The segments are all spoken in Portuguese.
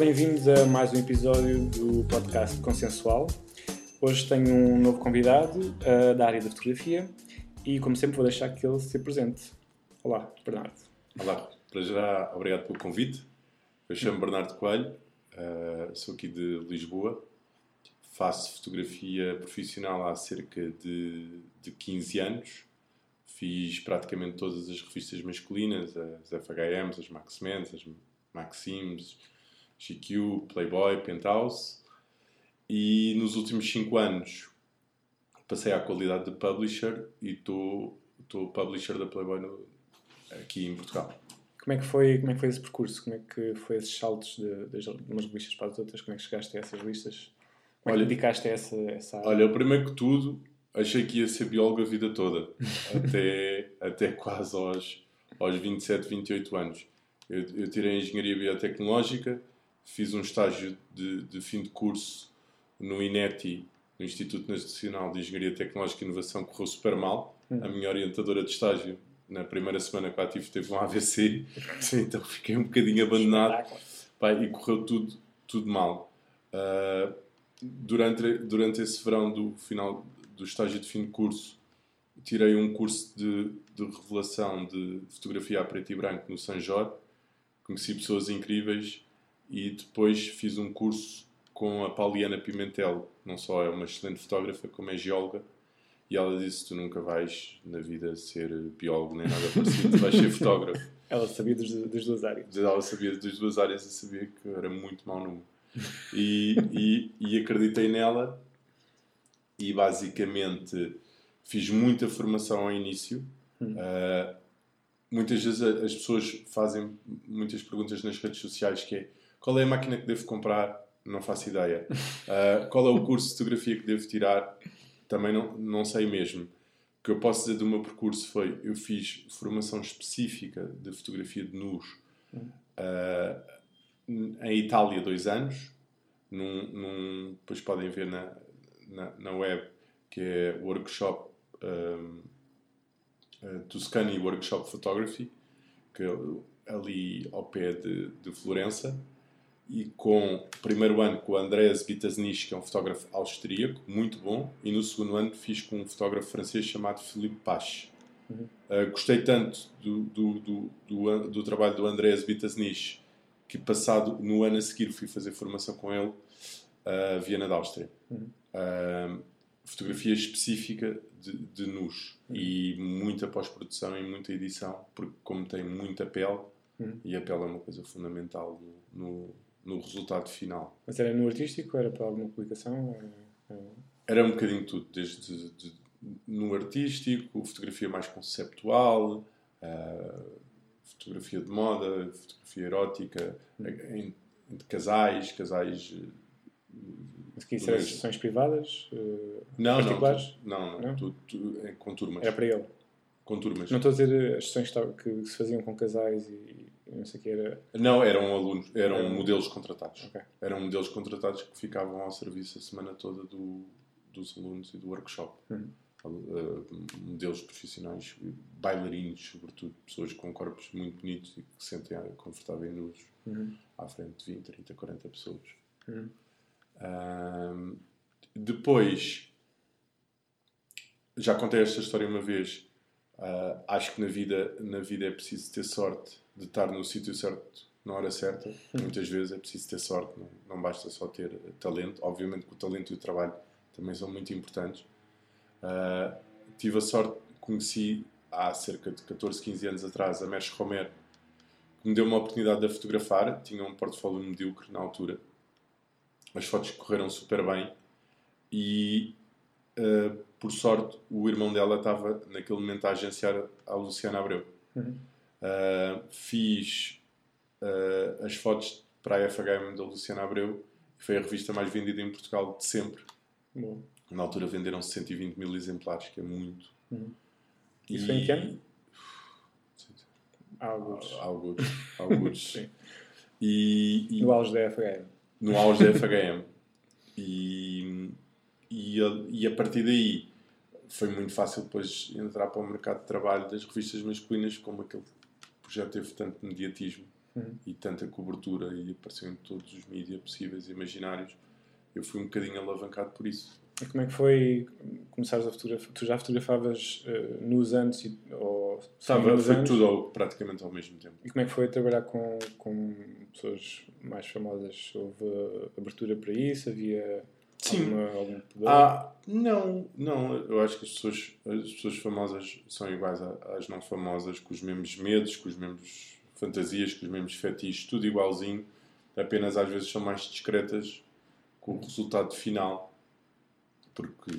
Bem-vindos a mais um episódio do podcast Consensual. Hoje tenho um novo convidado uh, da área da fotografia e, como sempre, vou deixar que ele se apresente. Olá, Bernardo. Olá, para já, obrigado pelo convite. Eu chamo Bernardo Coelho, uh, sou aqui de Lisboa, faço fotografia profissional há cerca de, de 15 anos. Fiz praticamente todas as revistas masculinas, as FHMs, as Maxmens, as Maxims, GQ, Playboy, Penthouse. E nos últimos 5 anos passei à qualidade de publisher e estou publisher da Playboy no, aqui em Portugal. Como é, que foi, como é que foi esse percurso? Como é que foi esses saltos de, de, de umas revistas para as outras? Como é que chegaste a essas listas? Como olha, é que dedicaste a essa, essa área? Olha, primeiro que tudo, achei que ia ser biólogo a vida toda. até, até quase aos, aos 27, 28 anos. Eu, eu tirei Engenharia Biotecnológica, fiz um estágio de, de fim de curso no INETI, no Instituto Nacional de Engenharia Tecnológica e Inovação, correu super mal. Hum. A minha orientadora de estágio, na primeira semana que lá tive, teve um AVC, então fiquei um bocadinho abandonado Pai, e correu tudo, tudo mal. Uh, durante, durante esse verão do final do estágio de fim de curso, tirei um curso de, de revelação de fotografia a preto e branco no São Jorge. Conheci pessoas incríveis e depois fiz um curso com a Pauliana Pimentel. Não só é uma excelente fotógrafa, como é geóloga. E ela disse: Tu nunca vais na vida ser biólogo nem nada parecido, tu vais ser fotógrafo. Ela sabia das, das duas áreas. Ela sabia das duas áreas e sabia que era muito mau número. E, e, e acreditei nela e basicamente fiz muita formação ao início. Uh, muitas vezes as pessoas fazem muitas perguntas nas redes sociais que é qual é a máquina que devo comprar? Não faço ideia. Uh, qual é o curso de fotografia que devo tirar? Também não, não sei mesmo. O que eu posso dizer do meu percurso foi eu fiz formação específica de fotografia de nus uh, em Itália dois anos. Num, num, depois podem ver na, na, na web que é workshop um, uh, Tuscany Workshop Photography que é ali ao pé de, de Florença e com o primeiro ano com o Andreas Bitasnich, que é um fotógrafo austríaco, muito bom, e no segundo ano fiz com um fotógrafo francês chamado Philippe Pache. Uhum. Uh, gostei tanto do, do, do, do, do trabalho do Andreas Bitasnich que passado no ano a seguir fui fazer formação com ele a uh, Viena da Áustria. Uhum. Uh, fotografia específica de, de nus uhum. e muita pós-produção e muita edição, porque como tem muita pele, uhum. e a pele é uma coisa fundamental no, no no resultado final. Mas era no artístico? Era para alguma publicação? Era um bocadinho tudo, desde de, no artístico, fotografia mais conceptual, uh, fotografia de moda, fotografia erótica, hum. em, de casais, casais. Mas que isso eram sessões privadas? Uh, não, particulares? Não, não, não, não? Tu, tu, com turmas. Era para ele? Com turmas. Não estou a dizer as sessões que se faziam com casais e não sei que era. Não, eram alunos, eram modelos contratados. Okay. Eram modelos contratados que ficavam ao serviço a semana toda do, dos alunos e do workshop. Uhum. Uh, modelos profissionais, bailarinos, sobretudo, pessoas com corpos muito bonitos e que se sentem confortáveis nus uhum. à frente de 20, 30, 40 pessoas. Uhum. Uh, depois, já contei esta história uma vez. Uh, acho que na vida, na vida é preciso ter sorte de estar no sítio certo na hora certa. Muitas vezes é preciso ter sorte, não, não, basta só ter talento. Obviamente que o talento e o trabalho também são muito importantes. Uh, tive a sorte, conheci há cerca de 14, 15 anos atrás a Merche Romero, que me deu uma oportunidade de fotografar. Tinha um portfólio medíocre na altura. As fotos correram super bem e, uh, por sorte, o irmão dela estava naquele momento a agenciar a Luciana Abreu. Uhum. Uh, fiz uh, as fotos para a FHM da Luciana Abreu, que foi a revista mais vendida em Portugal de sempre. Bom. Na altura venderam 120 mil exemplares, que é muito. Uhum. Isso e... foi em que ano? Alguns. Alguns. Alguns. e, e, no auge da FHM. No auge da FHM. e, e, a, e a partir daí foi muito fácil depois entrar para o mercado de trabalho das revistas masculinas, como aquele já teve tanto mediatismo. Uhum. e tanta cobertura e apareceu em todos os mídias possíveis e imaginários, eu fui um bocadinho alavancado por isso. E como é que foi começares a fotografar? Tu já fotografavas uh, nos antes e, ou Estava, nos foi anos? tudo ao- praticamente ao mesmo tempo. E como é que foi trabalhar com, com pessoas mais famosas? Houve abertura para isso? Havia Sim. alguma, algum poder? Ah, não, não, eu acho que as pessoas, as pessoas famosas são iguais a- às não famosas, com os mesmos medos, com os mesmos fantasias, com os mesmos fetiches, tudo igualzinho, apenas às vezes são mais discretas com o resultado final, porque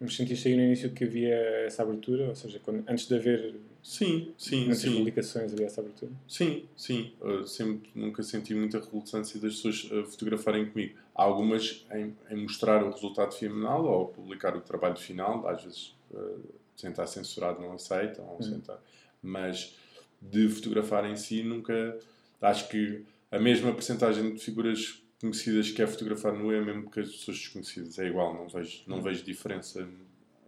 Mas sentiste aí no início que havia essa abertura? Ou seja, quando, antes de haver sim, sim, muitas sim, publicações havia essa abertura? sim, sim, uh, sempre nunca senti muita relutância das pessoas uh, fotografarem comigo. Há algumas em, em mostrar o resultado final ou publicar o trabalho final, às vezes uh, sem estar censurado não aceitam, ou sem estar- mas de fotografar em si nunca acho que a mesma percentagem de figuras conhecidas que é fotografar nu é mesmo que as pessoas desconhecidas é igual não vejo não vejo diferença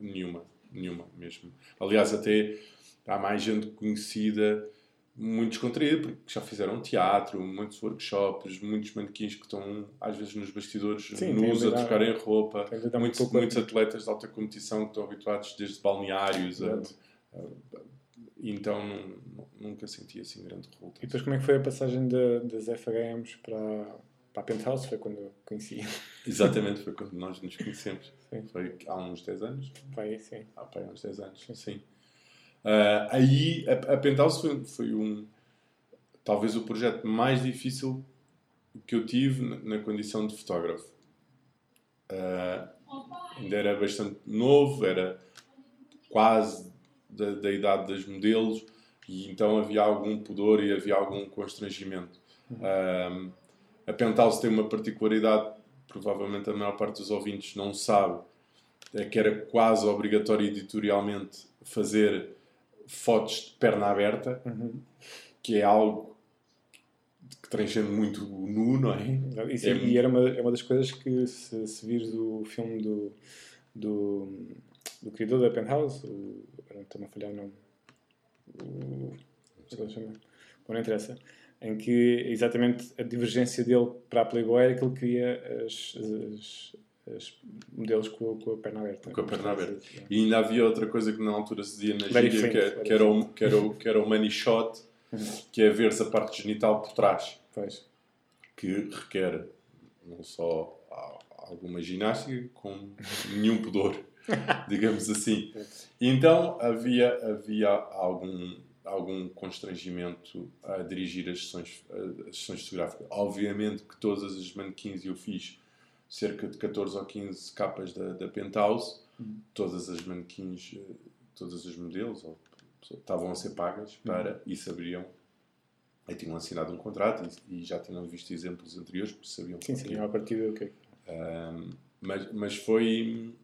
nenhuma nenhuma mesmo. Aliás até há mais gente conhecida muito descontraída porque já fizeram teatro muitos workshops muitos manequins que estão às vezes nos bastidores Sim, nus a trocarem roupa de muitos, muito pouco muitos atletas de alta competição que estão habituados desde balneários a, Exato. então nu- nunca senti assim grande E revolta. depois como é que foi a passagem da- das FHMs para, para a Penthouse? Foi quando eu conheci. Exatamente, foi quando nós nos conhecemos. Sim. Foi há uns 10 anos. Vai, sim. Há há uns 10 anos, sim. Ah, aí a, a Penthouse foi, foi um talvez o projeto mais difícil que eu tive na, na condição de fotógrafo. Ah, ainda era bastante novo, era quase da, da idade das modelos e então havia algum pudor e havia algum constrangimento. Ah, a Penthouse tem uma particularidade, provavelmente a maior parte dos ouvintes não sabe, é que era quase obrigatório editorialmente fazer fotos de perna aberta, Uhum. que é algo que transcende muito o nu, não é? E, sim, É e era uma, é uma das coisas que, se, se vires o filme do, do, do criador da Penthouse, o, estou-me a falhar o nome, o, como é? Bom, não interessa, em que exatamente a divergência dele para a Playboy era que ele queria as, as modelos com, com a perna aberta. Com a perna aberta. E ainda havia outra coisa que na altura se dizia na Very gíria, que, é- que era o, que, era o, que era o money shot, que é ver-se a parte genital por trás, Pois. que requer não só alguma ginástica, como nenhum pudor, digamos assim. Então havia, havia algum, algum constrangimento a dirigir as sessões, as sessões fotográficas. Obviamente que todas as manequins eu fiz cerca de 14 ou 15 capas da, da Penthouse, todas as manequins, eh, todas os modelos ou, estavam a ser pagas para e sabiam. E tinham assinado um contrato e, e já tinham visto exemplos anteriores, porque sabiam Sim, que sim, queriam. à partida, ok. Um, mas, mas foi,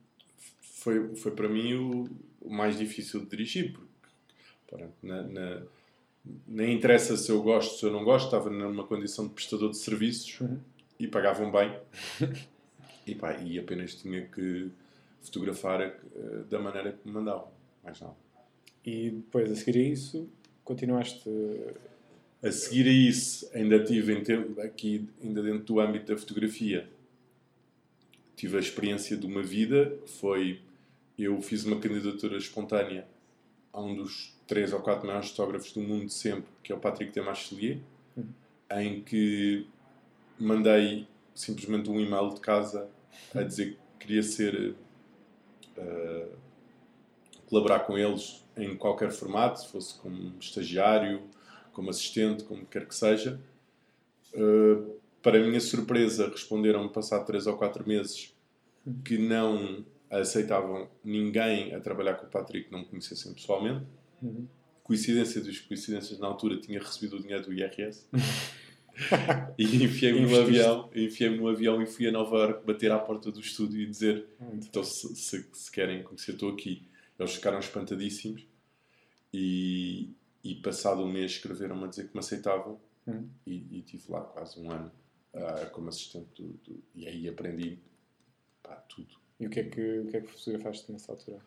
foi, foi para mim o, o mais difícil de dirigir, porque pronto, na, na- nem interessa se eu gosto, se eu não gosto, estava numa condição de prestador de serviços Uhum. e pagavam bem e, pá, e apenas tinha que fotografar eh, da maneira que me mandavam, mais nada. E depois, a seguir a isso, continuaste... A seguir a isso, ainda tive termo, aqui, ainda dentro do âmbito da fotografia, tive a experiência de uma vida, que foi, eu fiz uma candidatura espontânea a um dos três ou quatro maiores fotógrafos do mundo de sempre, que é o Patrick Demachelier, em que mandei simplesmente um e-mail de casa a dizer que queria ser eh, colaborar com eles em qualquer formato, se fosse como estagiário, como assistente, como quer que seja. Uh, para a minha surpresa, responderam-me passado 3 ou 4 meses que não aceitavam ninguém a trabalhar com o Patrick que não me conhecessem pessoalmente. Uhum. Coincidência dos coincidências, na altura tinha recebido o dinheiro do IRS. e enfiei-me no avião, enfiei-me no avião e fui a Nova Iorque bater à porta do estúdio e dizer Muito então, se, se- se querem conhecer, estou aqui. Eles ficaram espantadíssimos e, e passado um mês escreveram-me a dizer que me aceitavam Uhum. e, e tive lá quase um ano ah, como assistente do, do- e aí aprendi pá, tudo. E o que é que, o que, é que fotografaste nessa altura?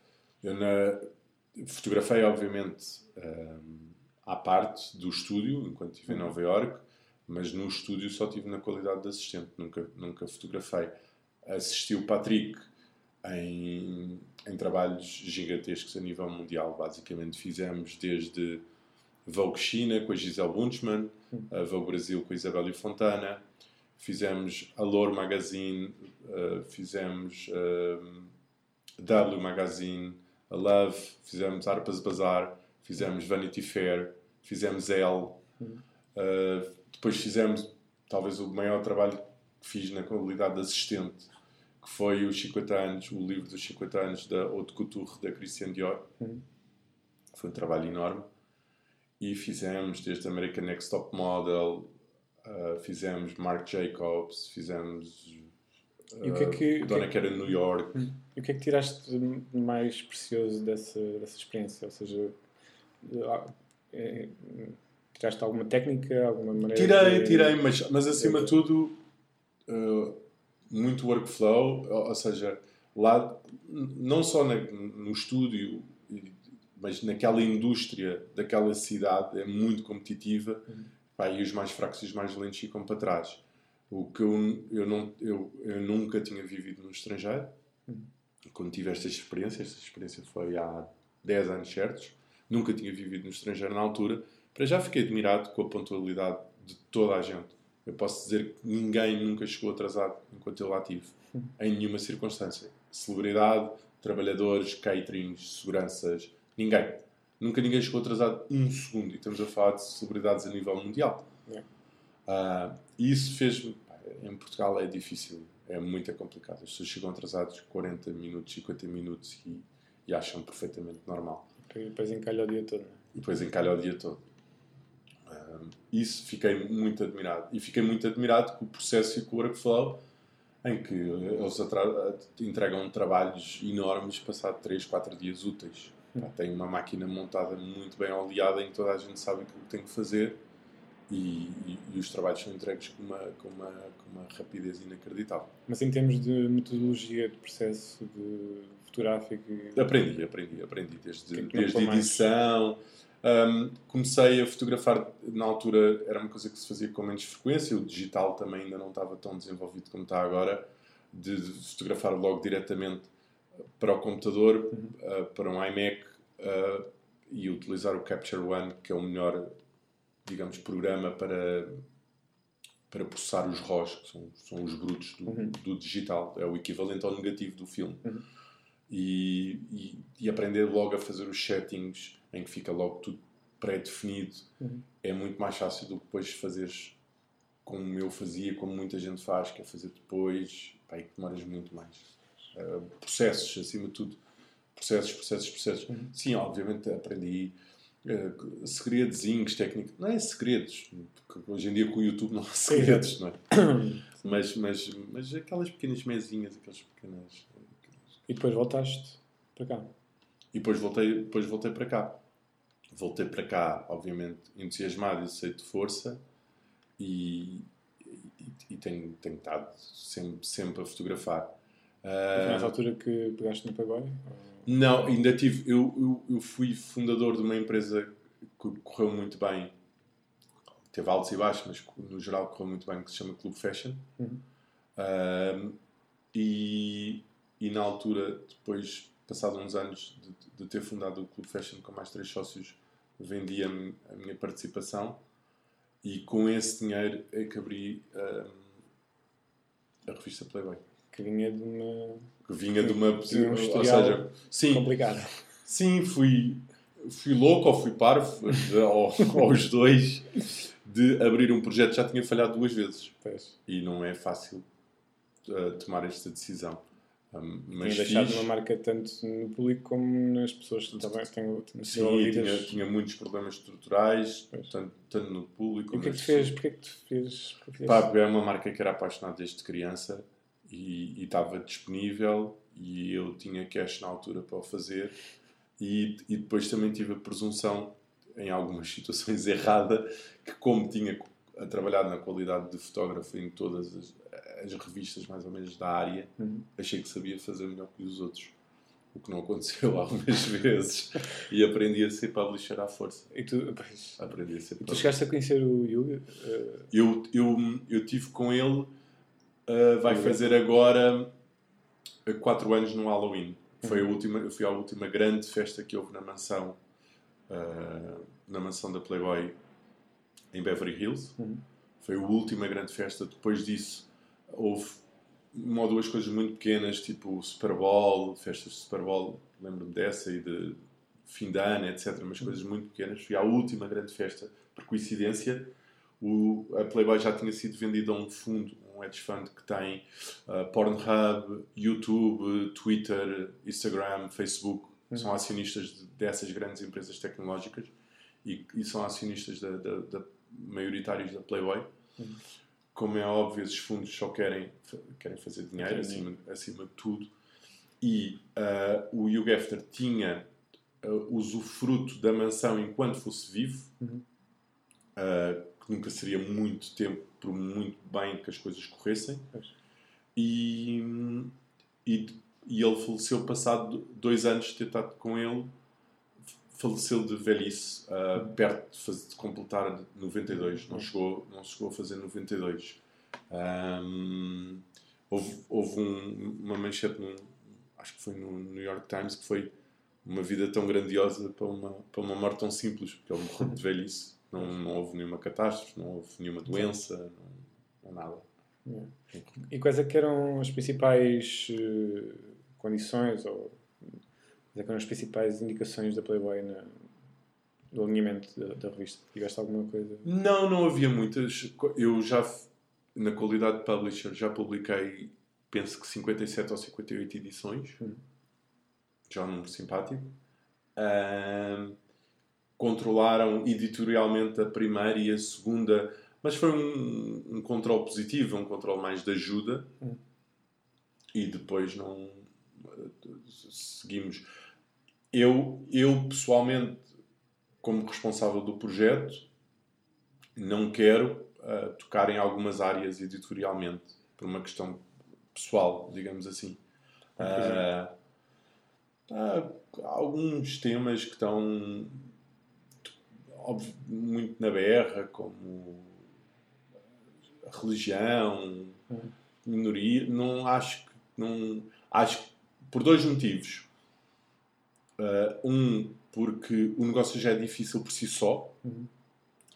Eu na- fotografei, obviamente, ahm, à parte do estúdio, enquanto estive em Nova York, mas no estúdio só tive na qualidade de assistente, nunca, nunca fotografei. Assisti o Patrick em, em trabalhos gigantescos a nível mundial, basicamente. Fizemos desde Vogue China com a Gisele Bunchman, a Vogue Brasil com a Isabel Fontana, fizemos Allure Magazine, uh, fizemos uh, W Magazine, a Love, fizemos Harper's Bazaar, fizemos Vanity Fair, fizemos Elle, uh, depois fizemos talvez o maior trabalho que fiz na qualidade de assistente, que foi os 50 anos, o livro dos 50 anos da Haute Couture da Christian Dior. Foi um trabalho enorme. E fizemos desde American Next Top Model, uh, fizemos Marc Jacobs, fizemos E o que é que- Dona que é que New York. E o que é que tiraste mais precioso dessa, dessa experiência? Ou seja, ah, é, tiraste alguma técnica, alguma maneira Tirei, de- tirei, mas, mas acima de tudo, uh, muito workflow, ou, ou seja, lá, não só na- no estúdio, mas naquela indústria daquela cidade é muito competitiva, pá, e os mais fracos e os mais lentos ficam para trás. O que eu, eu, não, eu, eu nunca tinha vivido no estrangeiro, quando tive esta experiência, esta experiência foi há 10 anos certos, nunca tinha vivido no estrangeiro na altura, para já fiquei admirado com a pontualidade de toda a gente. Eu posso dizer que ninguém nunca chegou atrasado enquanto eu lá estive, em nenhuma circunstância. Celebridade, trabalhadores, caterings, seguranças, ninguém. Nunca ninguém chegou atrasado um segundo. E estamos a falar de celebridades a nível mundial. Yeah. Ah, e isso fez em Portugal é difícil, é muito complicado. As pessoas chegam atrasados 40 minutos, 50 minutos e, e acham perfeitamente normal. E depois encalha o dia todo. é? E depois encalha o dia todo. Ah, isso fiquei muito admirado. E fiquei muito admirado com o processo e com o workflow em que eles atra- entregam trabalhos enormes passado 3, 4 dias úteis. Pá, Tem uma máquina montada muito bem oleada em que toda a gente sabe aquilo que tem que fazer e, e- e os trabalhos são entregues com uma, com, uma, com uma rapidez inacreditável. Mas em termos de metodologia de processo de fotográfico Aprendi, aprendi, aprendi desde, é desde foi mais? Hum, comecei a fotografar, na altura era uma coisa que se fazia com menos frequência, o digital também ainda não estava tão desenvolvido como está agora, de, de fotografar logo diretamente para o computador, Uhum. uh, para um iMac uh, e utilizar o Capture One, que é o melhor, digamos, programa para, para processar os RAWs, que são, são os brutos do, Uhum. do digital, é o equivalente ao negativo do filme Uhum. E, e, e aprender logo a fazer os settings em que fica logo tudo pré-definido Uhum. é muito mais fácil do que depois fazeres como eu fazia, como muita gente faz, que é fazer depois, pá, e que demoras muito mais. Uh, processos, acima de tudo. Processos, processos, processos. Uhum. Sim, obviamente aprendi uh, segredozinhos, técnicos. Não é segredos, porque hoje em dia com o YouTube não há segredos, não é? Mas, mas, mas aquelas pequenas mesinhas, aquelas pequenas. E depois voltaste para cá. E depois voltei, depois voltei para cá. Voltei para cá, obviamente, entusiasmado e cheio de força e, e, e tenho, tenho estado sempre, sempre a fotografar. Ah, nessa altura que pegaste no? Ou- não, ainda tive. Eu, eu, eu fui fundador de uma empresa que correu muito bem. Teve altos e baixos, mas no geral correu muito bem, que se chama Club Fashion. Uhum. Um, e, e na altura, depois, passado uns anos de, de ter fundado o Club Fashion com mais três sócios, vendi a, a minha participação e com esse dinheiro é que abri um, a revista Playboy. Que vinha de uma Que vinha de uma. De um ou seja, sim, complicada. Sim, fui, fui louco ou fui parvo, ou, ou os dois, de abrir um projeto. Já tinha falhado duas vezes Pois. e não é fácil uh, tomar esta decisão. Um, Tinha mas deixado fiz, uma marca tanto no público como nas pessoas que também têm, sim, tinha, tinha muitos problemas estruturais, tanto, tanto no público E o que é que te fez? Porquê que te fez? Pá, é uma marca que era apaixonado desde criança e e estava disponível e eu tinha cash na altura para o fazer e, e depois também tive a presunção em algumas situações errada que como tinha co- trabalhado na qualidade de fotógrafo em todas as, as revistas mais ou menos da área Uhum. achei que sabia fazer melhor que os outros o que não aconteceu algumas vezes, e aprendi a ser publisher à força. E tu, pois, Aprendi a ser e tu publisher. chegaste a conhecer o Yuga? Eh, Eu, eu, eu tive com ele, uh, vai fazer agora 4 anos no Halloween. Foi a última, eu fui à última grande festa que houve na mansão, uh, na mansão da Playboy em Beverly Hills. Uhum. Foi a última grande festa. Depois disso, houve uma ou duas coisas muito pequenas, tipo o Super Bowl, festas de Super Bowl, lembro-me dessa, e de fim de ano, etc. Mas coisas muito pequenas. Fui à última grande festa, por coincidência. O, a Playboy já tinha sido vendida a um fundo, um hedge fund que tem uh, Pornhub, YouTube, Twitter, Instagram, Facebook. São acionistas de- dessas grandes empresas tecnológicas e, e são acionistas da, da- da- maioritários da Playboy. Como é óbvio, esses fundos só querem, querem fazer dinheiro acima, acima de tudo. E uh, o Hugh Hefner tinha uh, usufruto da mansão enquanto fosse vivo, Uhum. uh, que nunca seria muito tempo, por muito bem que as coisas corressem. E, e, e ele faleceu passado dois anos de ter estado com ele. Faleceu de velhice, uh, perto de, faz- de completar 92. Não chegou, não chegou a fazer 92. Um, houve houve um- uma manchete, num- acho que foi no New York Times, que foi uma vida tão grandiosa para uma, para uma morte tão simples, porque ele morreu de velhice. Não, não houve nenhuma catástrofe, não houve nenhuma doença, não, não nada. Yeah. E quais é que eram as principais eh, condições ou quais é que eram as principais indicações da Playboy na, no alinhamento da, da revista? Tiveste alguma coisa? Não, não havia muitas. Eu já, na qualidade de publisher, já publiquei, penso que 57 ou 58 edições. Hum. Já é um número simpático. Controlaram editorialmente a primeira e a segunda, mas foi um, um controle positivo, um controle mais de ajuda. Hum. E depois não. Seguimos. Eu, eu pessoalmente, como responsável do projeto, não quero ah, tocar em algumas áreas editorialmente, por uma questão pessoal, digamos assim. Ah, há alguns temas que estão óbvio, muito na berra, como a religião, Hum. minoria, não acho que não acho que por dois motivos. Ah, um porque o negócio já é difícil por si só, Uhum.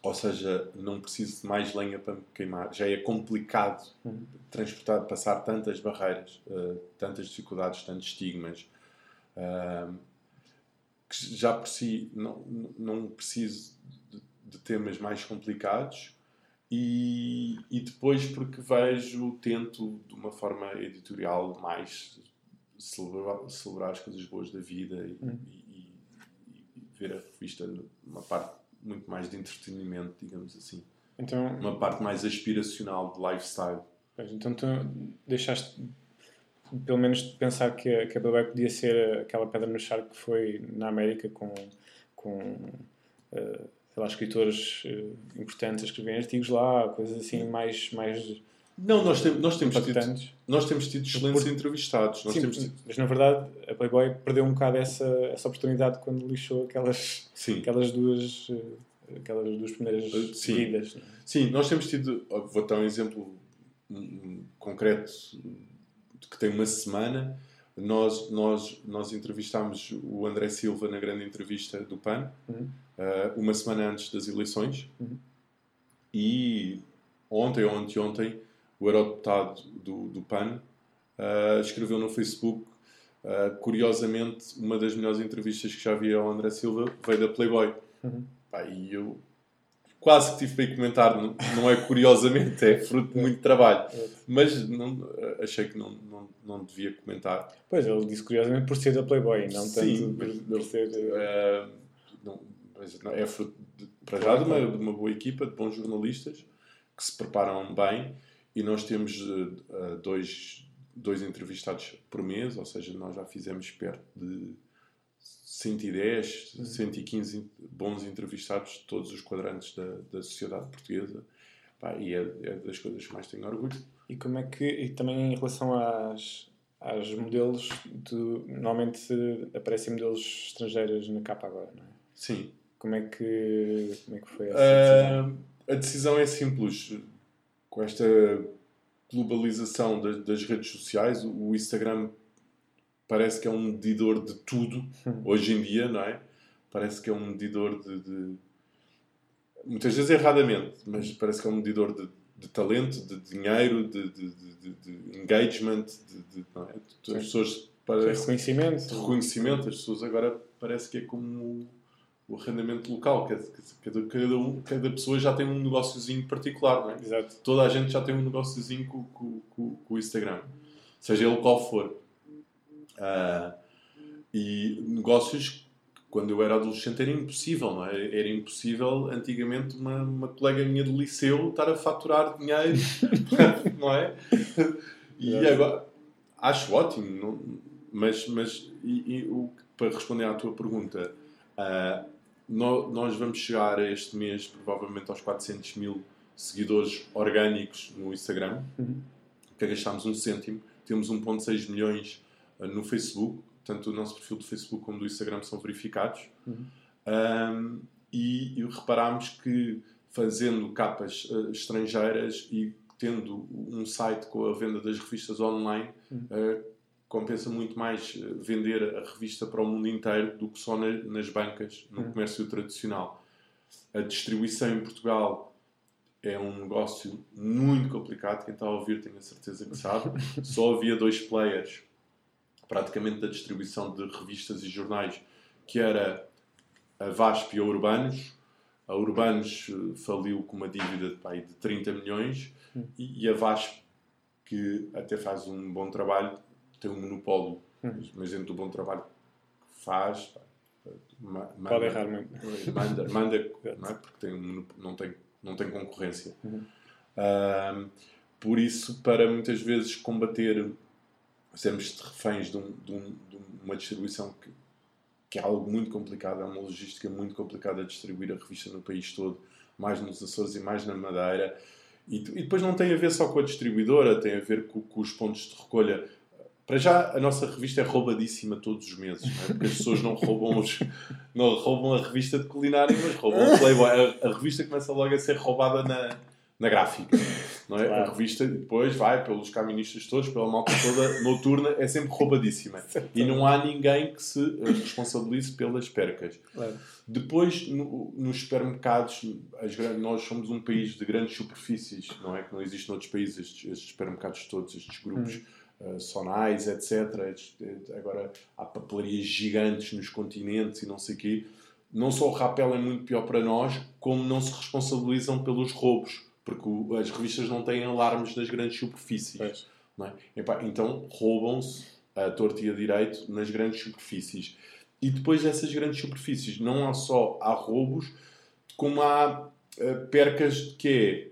ou seja, não preciso de mais lenha para me queimar. Já é complicado Uhum. transportar, passar tantas barreiras, ah, tantas dificuldades, tantos estigmas. ah, que já por si não, não preciso de, de temas mais complicados e, e depois porque vejo, tento de uma forma editorial mais celebrar, celebrar as coisas boas da vida e, Hum. e- e- ver a revista numa parte muito mais de entretenimento, digamos assim. Então, Uma parte mais aspiracional de lifestyle. pois, então tu deixaste pelo menos de pensar que, a- que a Playboy podia ser aquela pedra no charco que foi na América com, com eh, sei lá, escritores eh, importantes a escreverem artigos lá, coisas assim mais, mais Não, nós, tem- nós, temos, tido, nós temos tido excelentes entrevistados. Nós Sim, temos tido, mas na verdade a Playboy perdeu um bocado essa, essa oportunidade quando lixou aquelas, sim, aquelas duas aquelas duas primeiras sim. seguidas. não é? Sim, nós temos tido. Vou dar um exemplo concreto que tem uma semana. Nós, nós, nós entrevistámos o André Silva na grande entrevista do PAN, Uhum. eh, uma semana antes das eleições. Uhum. E ontem ou anteontem, o eurodeputado do, do PAN eh, escreveu no Facebook. eh, curiosamente, uma das melhores entrevistas que já vi ao André Silva veio da Playboy. Uhum. Pá, e eu quase que tive para ir comentar, não, não é curiosamente, é fruto de muito trabalho. Mas não, achei que não, não, não devia comentar. Pois, ele disse curiosamente por ser da Playboy, não tanto Sim, por, por ser. mas não, é fruto, de, para já, de uma, de uma boa equipa, de bons jornalistas que se preparam bem e nós temos eh, dois, dois entrevistados por mês, ou seja, nós já fizemos perto de 110, 115 bons entrevistados de todos os quadrantes da, da sociedade portuguesa. Pá, e é, é das coisas que mais tenho orgulho. E como é que. E também em relação às, às modelos, tu, normalmente aparecem modelos estrangeiras na capa agora, não é? Sim. Como é que, como é que foi essa decisão? Uh, a decisão é simples. Com esta globalização das, das redes sociais, o Instagram parece que é um medidor de tudo hoje em dia, não é? Parece que é um medidor de, de muitas vezes erradamente, mas parece que é um medidor de, de talento, de dinheiro, de, de, de engagement, de, é? as pessoas para reconhecimento, de reconhecimento, as pessoas agora parece que é como o arrendamento local, cada, cada, cada, um, cada pessoa já tem um negóciozinho particular, não é? Exato. Toda a gente já tem um negóciozinho com, com, com, com o Instagram, seja ele qual for. Uh, e negócios quando eu era adolescente era impossível, não é? Era impossível antigamente uma, uma colega minha do liceu estar a faturar dinheiro, não é? E agora acho ótimo, não, mas, mas e, e, o, para responder à tua pergunta, uh, nós, vamos chegar este mês provavelmente aos 400 mil seguidores orgânicos no Instagram, uhum. que gastámos um cêntimo, temos 1,6 milhões uh, no Facebook tanto o nosso perfil do Facebook como do Instagram são verificados. Uhum. Um, e, e reparámos que fazendo capas uh, estrangeiras e tendo um site com a venda das revistas online, uhum. uh, compensa muito mais eh, vender a revista para o mundo inteiro do que só na, nas bancas, no uhum. comércio tradicional. A distribuição em Portugal é um negócio muito complicado. Quem está a ouvir, tenho a certeza que sabe. Só havia dois players praticamente da distribuição de revistas e jornais, que era a VASP e a Urbanos. A Urbanos eh, faliu com uma dívida de, de 30 milhões e, e a VASP, que até faz um bom trabalho, tem um monopólio, hum. mas dentro do bom trabalho que faz, manda, pode errar muito. Manda, manda não é? porque tem um, não, tem, não tem concorrência. Uhum. por isso, para muitas vezes combater sermos reféns de, um, de, um, de, uma distribuição que, que é algo muito complicado, é uma logística muito complicada a distribuir a revista no país todo, mais nos Açores e mais na Madeira. E, e depois não tem a ver só com a distribuidora, tem a ver com, com, os pontos de recolha. Para já, a nossa revista é roubadíssima todos os meses, é? porque as pessoas não roubam, os, não roubam a revista de culinária, mas roubam o Playboy. A, a revista começa logo a ser roubada na, na gráfica. Não é? Claro. A revista depois vai pelos caministas todos, pela malta toda noturna, é sempre roubadíssima. e não há ninguém que se responsabilize pelas percas. Claro. Depois, no, nos supermercados, as, nós somos um país de grandes superfícies, não é? Que não existe noutros países estes, estes supermercados todos, estes grupos. Hum. Uh, sonais, etc. Agora há papelarias gigantes nos continentes e não sei o quê. Não só o rapel é muito pior para nós, como não se responsabilizam pelos roubos porque as revistas não têm alarmes das grandes superfícies. É? então roubam-se a torta e a direito nas grandes superfícies. E depois dessas grandes superfícies, não há só há roubos, como há uh, percas que é.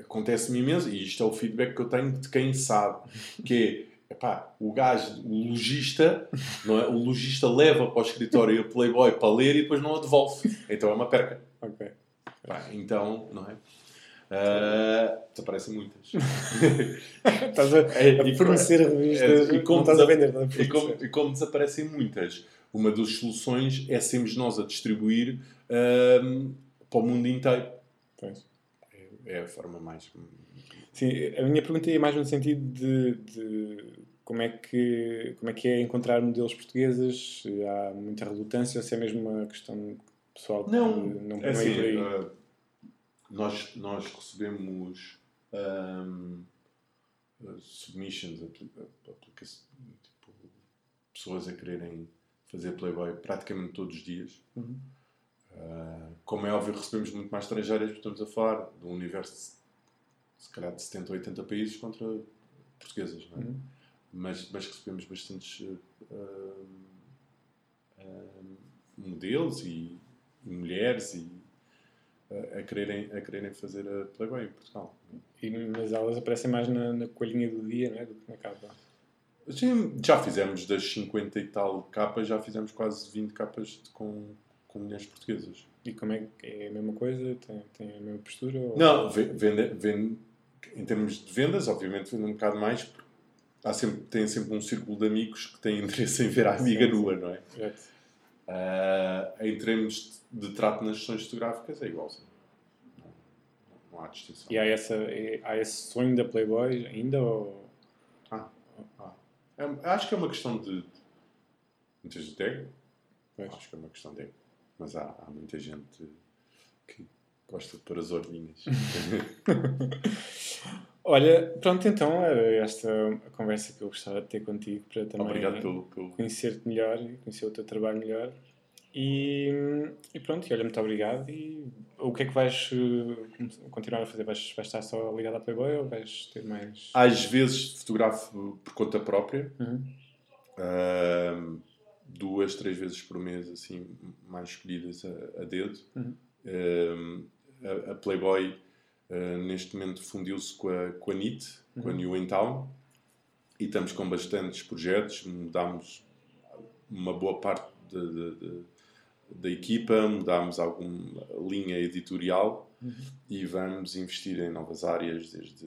Acontece-me imenso, e isto é o feedback que eu tenho de quem sabe, que é epá, o gajo, o logista, não é? o logista leva para o escritório o Playboy para ler e depois não a devolve. Então é uma perca. Ok. Pá, então, não é? Uh, desaparecem muitas. estás a, é, a fornecer revistas é, e como estás a vender. E como, e como, desaparecem muitas, uma das soluções é sermos nós a distribuir uh, para o mundo inteiro. Pois. É, a forma mais. Sim, a minha pergunta é mais no sentido de, de como, é que, como é que é encontrar modelos portugueses, se há muita relutância ou se é mesmo uma questão pessoal não, não, é assim, uh, nós, nós recebemos um, submissions, aplica tipo, pessoas a quererem fazer Playboy praticamente todos os dias. Uhum. Uh, como é óbvio, recebemos muito mais estrangeiras, estamos a falar de um universo de, se calhar de 70 ou 80 países contra portuguesas, não é? Uhum. mas, mas recebemos bastantes uh, uh, modelos e, e mulheres e a, quererem, a quererem fazer a Playboy em Portugal. E, mas elas aparecem mais na, na coelhinha do dia, não é? Do que na capa. Sim, já fizemos das 50 e tal capas, já fizemos quase 20 capas com, com mulheres portuguesas. E como é que é a mesma coisa? Tem, tem a mesma postura? Ou... Não, vende, vende, em termos de vendas, obviamente vende um bocado mais, há sempre, tem sempre um círculo de amigos que têm interesse em ver a amiga Sim, nua, não é? Exato. Ah, em termos de trato nas sessões fotográficas é igualzinho. Não, não há distinção. E há, essa, há esse sonho da Playboy ainda? Ou... Ah, ah. É- acho que é uma questão de. Muita gente ego. Acho que é uma questão de ego. Mas há, há muita gente que gosta de pôr as orelhinhas. Olha, pronto, então era esta a conversa que eu gostava de ter contigo para também Obrigado pelo. pelo... conhecer-te melhor e conhecer o teu trabalho melhor. E, e pronto, e olha, muito obrigado. E o que é que vais eh, continuar a fazer? Vais, vais estar só ligado à Playboy ou vais ter mais. Às vezes fotografo por conta própria. Uhum. Ahm, duas, três vezes por mês, assim, mais escolhidas a, a dedo. Uhum. Ahm, a, a Playboy, ah, neste momento, fundiu-se com a, com a NIT, com a Uhum. New in Town, e estamos com bastantes projetos. Mudámos uma boa parte de- de- de- da equipa, mudámos alguma linha editorial Uhum. e vamos investir em novas áreas, desde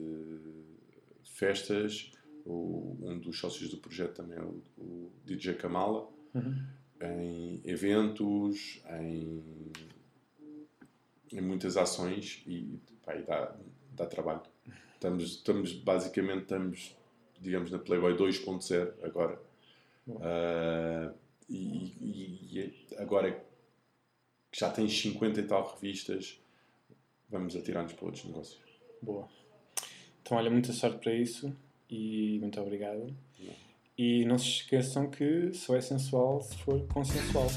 festas. O, um dos sócios do projeto também é o, o DJ Kamala, Uhum. em eventos, em, em muitas ações e, pá, e dá, dá trabalho. Estamos, estamos, basicamente, estamos, digamos, na Playboy 2.0 agora. E, e- e agora que já tens 50 e tal revistas, vamos atirar-nos para outros negócios. Boa. Então, olha, muita sorte para isso e muito obrigado. Não. E não se esqueçam que só é sensual se for consensual.